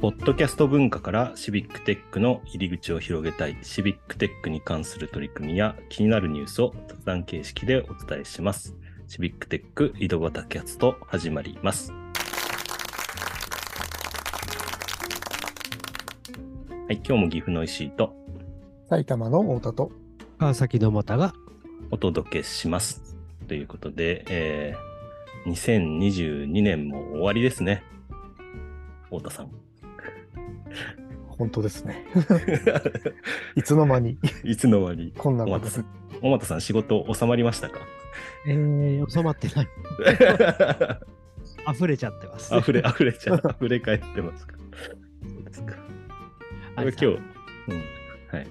ポッドキャスト文化からシビックテックの入り口を広げたいシビックテックに関する取り組みや気になるニュースを雑談形式でお伝えします。シビックテック井戸端キャスト始まります。はい、今日も岐阜の石井と埼玉の太田と、川崎のもたが、お届けします。ということで、えー、2022年も終わりですね。太田さん。本当ですね。いつの間に？いつの間に？こんなことすん、小俣さん仕事収まりましたか？えー、収まってない。溢れちゃってます、溢れ、溢れちゃう、溢れ返ってますか？そうですか。今日、うん、はい。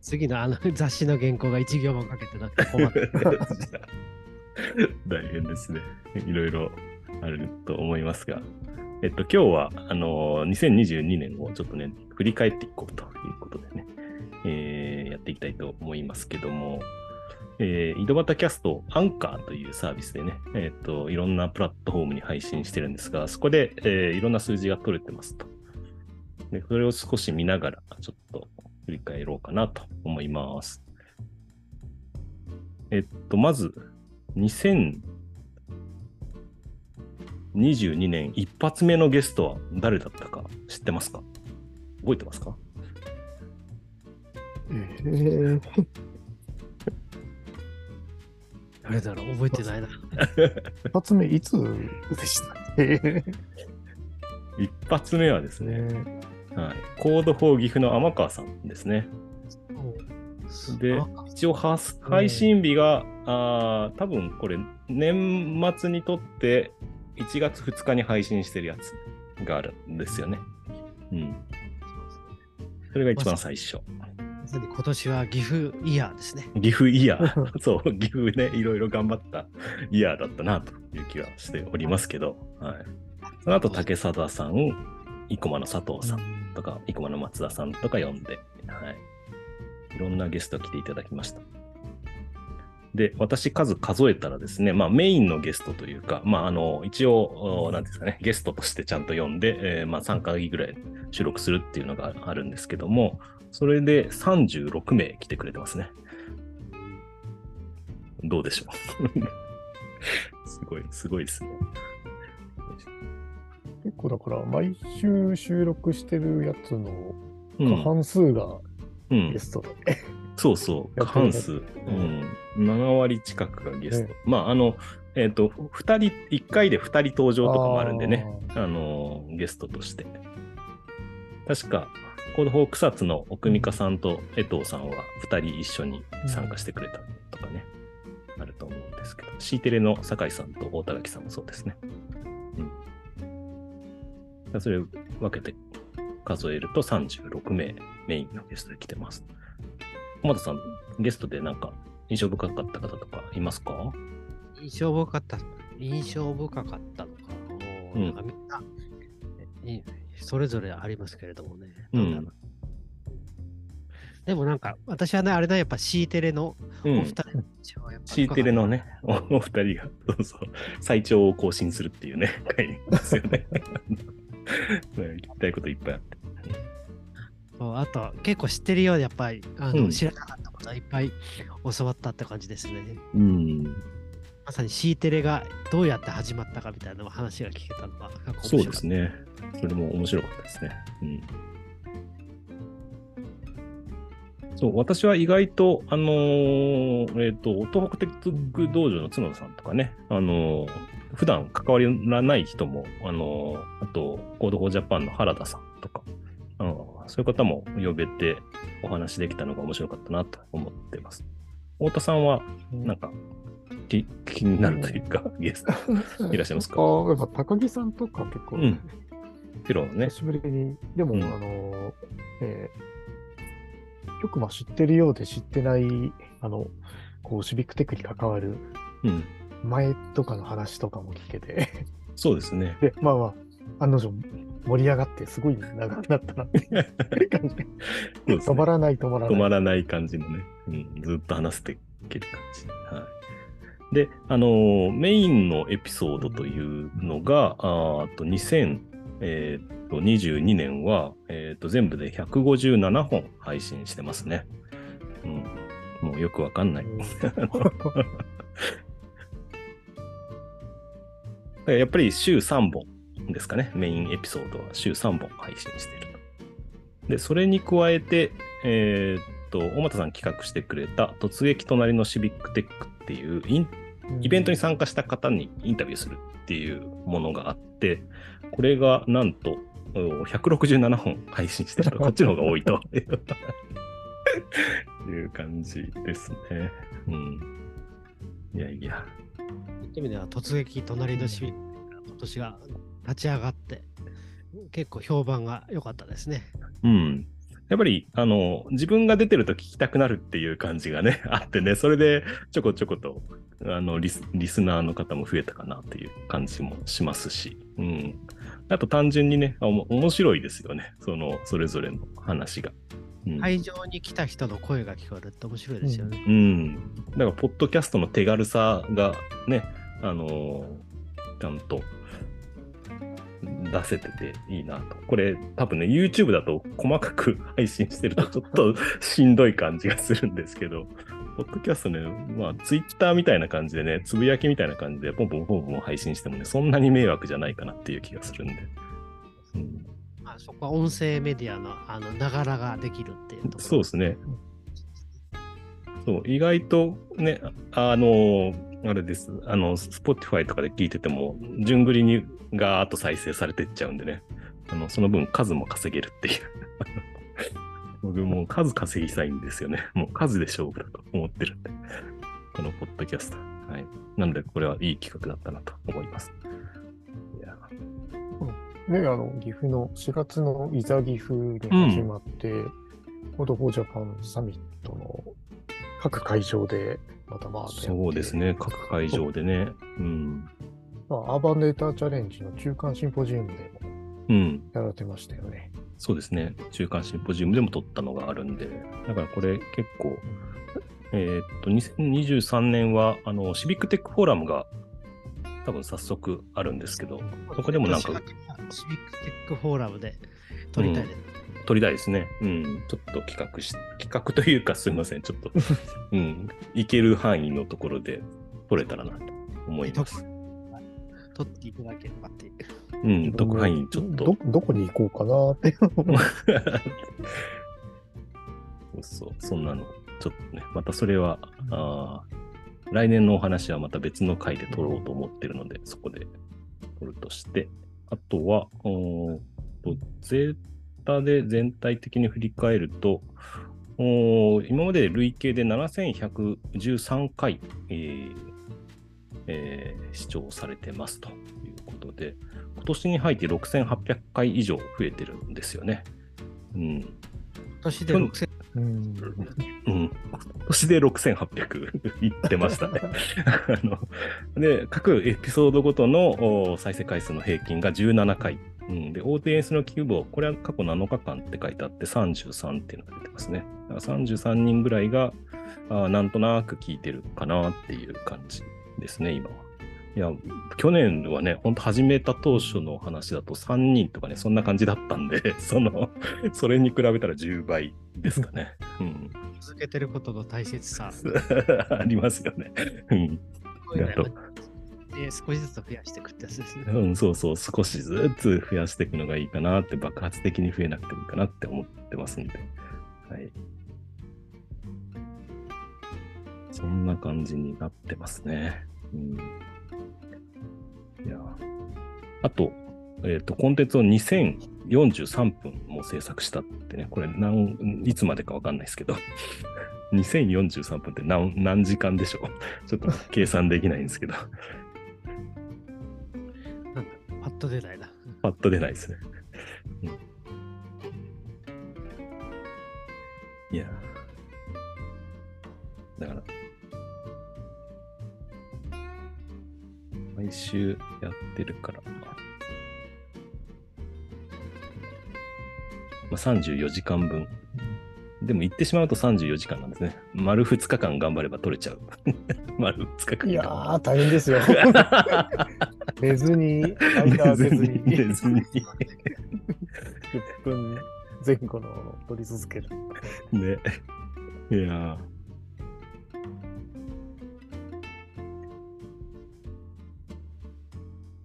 次のあの 雑誌の原稿が一行もかけてなくて困って。大変ですね。いろいろあると思いますが。えっと、今日は、あの、2022年をちょっとね、振り返っていこうということでね、えーやっていきたいと思いますけども、えー井戸端キャストアンカーというサービスでね、えっと、いろんなプラットフォームに配信してるんですが、そこで、えーいろんな数字が取れてますと。で、それを少し見ながら、ちょっと振り返ろうかなと思います。えっと、まず、2022年一発目のゲストは誰だったか知ってますか？覚えてますか？えー、あれだろう、覚えてないな。一発目いつでしたっけ？一発目はですね、ねはい、 Code for 岐阜の天川さんですね。であ、一応は配信日が、あー多分これ年末にとって1月2日に配信してるやつがあるんですよね。うん。それが一番最初。今年は岐阜イヤーですね。岐阜イヤー。そう、岐阜ね、いろいろ頑張ったイヤーだったなという気はしておりますけど、はい。その後、竹貞さん、生駒の佐藤さんとか、生駒の松田さんとか呼んで、はい。いろんなゲスト来ていただきました。で、私、数数えたらですね、まあ、メインのゲストというか、まあ、あの、一応、おなんですかね、ゲストとしてちゃんと呼んで、えーまあ、3回ぐらい収録するっていうのがあるんですけども、それで36名来てくれてますね。どうでしょう。すごい、すごいですね。結構だから、毎週収録してるやつの過うん、半数がうん。ゲ、ストで、そうそう、過半数、うん、7割近くがゲスト。ねまあ、あの、えっ、と、2人、1回で2人登場とかもあるんでね、あの、ゲストとして。確か、 Code for 草津の奥美香さんと江藤さんは2人一緒に参加してくれたとかね、あると思うんですけど、C テレの酒井さんと大田垣さんもそうですね。うん。それを分けて数えると36名メインのゲストで来てます。小俣さん、ゲストでなんか印象深かった方とかいますか？印象深かった、印象深かったのか。なんかみんな、えそれぞれありますけれどもね。うんでもなんか、私はね、あれだ、やっぱ C テレのうんお二。人の印象はやっぱ C テレのね、お お二人が、そうそう、最長を更新するっていうね、回ですよね。ね聞きたいこといっぱいあって。そうあと、結構知ってるようで、やっぱりあの、うん知らなかったこといっぱい教わったって感じですね。うん。まさに C テレがどうやって始まったかみたいな話が聞けたのは、なんか面そう白かったですね。それも面白かったですね。うん。そう、私は意外と、あのーえっ、と、東北テック道場の角田さんとかね、あのー普段関わりらない人も、あのーあと、 Code for Japan の原田さんそういう方も呼べてお話できたのが面白かったなと思っています。太田さんは、なんか、気気になるというか、ゲスト。いらっしゃいますか？あやっぱ高木さんとか結構、うん。プロのね。久、しぶりに、でも、うん。あの、えーよくまあ知ってるようで知ってない、あの、こう、シビックテックに関わるうん、前とかの話とかも聞けて、そうですね。で、まあまあ、案の定盛り上がって、すごい長くなったなっていう感じ。ね止まらない、止まらない。止まらない感じのね、うん、ずっと話していける感じ。はい、で、あのーメインのエピソードというのが、あと2000えーっと、22年は、えーっと、全部で157本配信してますね。うん。もうよくわかんない。やっぱり週3本ですかね。メインエピソードは週3本配信していると。で、それに加えて、えーっと、小俣さん企画してくれた突撃隣のシビックテックっていうインイベントに参加した方にインタビューするっていうものがあって、これがなんとお167本配信してると、こっちの方が多いという感じですね。うん。いやいや。そういう意味では突撃隣のシビックが今年が立ち上がって、結構評判が良かったですね。うん。やっぱり、あの、自分が出てると聞きたくなるっていう感じがね、あってね、それでちょこちょこと、あのリス、リスナーの方も増えたかなっていう感じもしますし、うん。あと単純にね、あおも面白いですよね。その、それぞれの話が。うん。会場に来た人の声が聞こえるって面白いですよね。うん。だから、ポッドキャストの手軽さがね、あのーちゃんと出せてていいなと。これ、多分ね、YouTube だと細かく配信してると ちょっとしんどい感じがするんですけど、ポッドキャストね、まあ、Twitter みたいな感じでね、つぶやきみたいな感じで、ポンポンポンポン配信してもね、そんなに迷惑じゃないかなっていう気がするんで。うん、まあ、そこは音声メディアのあのながらができるっていうところ。そうですね。そう、意外とね、ああの、あれです。あの、Spotify とかで聞いてても、順繰りにガーッと再生されてっちゃうんでね、あのその分数も稼げるっていう。僕もう数稼ぎたいんですよね。もう数で勝負だと思ってるんで。このポッドキャスト。はい。なので、これはいい企画だったなと思います。いや、ね、あの、岐阜の4月のいざ岐阜に始まって、 Code for Japan Summit の各会場でまたまあ、そうですね。各会場でね。うん。まあ、アーバンデータチャレンジの中間シンポジウムでもうん。やられてましたよね。そうですね。中間シンポジウムでも撮ったのがあるんで、だからこれ結構、えーっと、2023年は、あの、シビックテックフォーラムが多分早速あるんですけど、そこでもなんかシビックテックフォーラムで撮りたいです。撮りたいですね。うん。ちょっと企画し、企画というかすいません。ちょっと、うん。いける範囲のところで撮れたらなと思います。撮っていただければっていう。うん。特派員ちょっとど、どこに行こうかなって。そうそう、そんなの、ちょっとね、またそれは、あー来年のお話はまた別の回で撮ろうと思ってるので、そこで撮るとして、あとは、おーとタで全体的に振り返ると、今まで累計で7113回、えーえー視聴されてますということで、今年に入って6800回以上増えてるんですよね。うん。今年で6000うん。うん、今年で6800いってましたね あの。で、各エピソードごとのお再生回数の平均が17回。うん、で、ODS の規模、これは過去7日間って書いてあって33っていうのが出てますね。だから33人ぐらいがあーなんとなく聞いてるかなっていう感じですね、今は。いや、去年はね、ほんと始めた当初の話だと3人とかね、そんな感じだったんで、その、それに比べたら10倍ですかね。うん。続けてることの大切さ。ありますよね。うんとで少しずつ増やしていくってやつですね。うん、そうそう、少しずつ増やしていくのがいいかなって、爆発的に増えなくてもいいかなって思ってますんで。はい。そんな感じになってますね。うん。いや。あと、えっ、と、コンテンツを2043分も制作したってね、これ何、いつまでかわかんないですけど、2043分って何何時間でしょう？ちょっと計算できないんですけど。と出ないな。パッと出ないですね。うんいやだから、毎週やってるから、まあ、34時間分。でも言ってしまうと34時間なんですね。丸2日間頑張れば取れちゃう。丸2日間いやー、大変ですよ。寝ずに、寝間ずに開けずに、、寝ずに。10分前後の撮り続ける。ね。いやー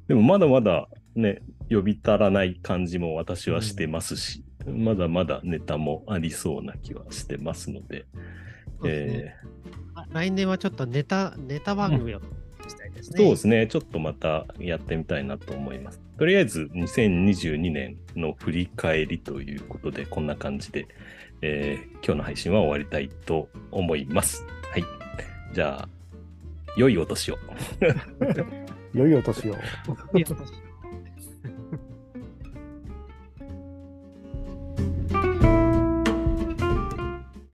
でもまだまだね、呼び足らない感じも私はしてますし、まだまだネタもありそうな気はしてますので、ですねえあ来年はちょっとネタ、ネタ番組をしたいですーね。そうですね、ちょっとまたやってみたいなと思います。とりあえず2022年の振り返りということで、こんな感じで、えー今日の配信は終わりたいと思います。はい。じゃあ、良いお年を。良いお年を。いいお年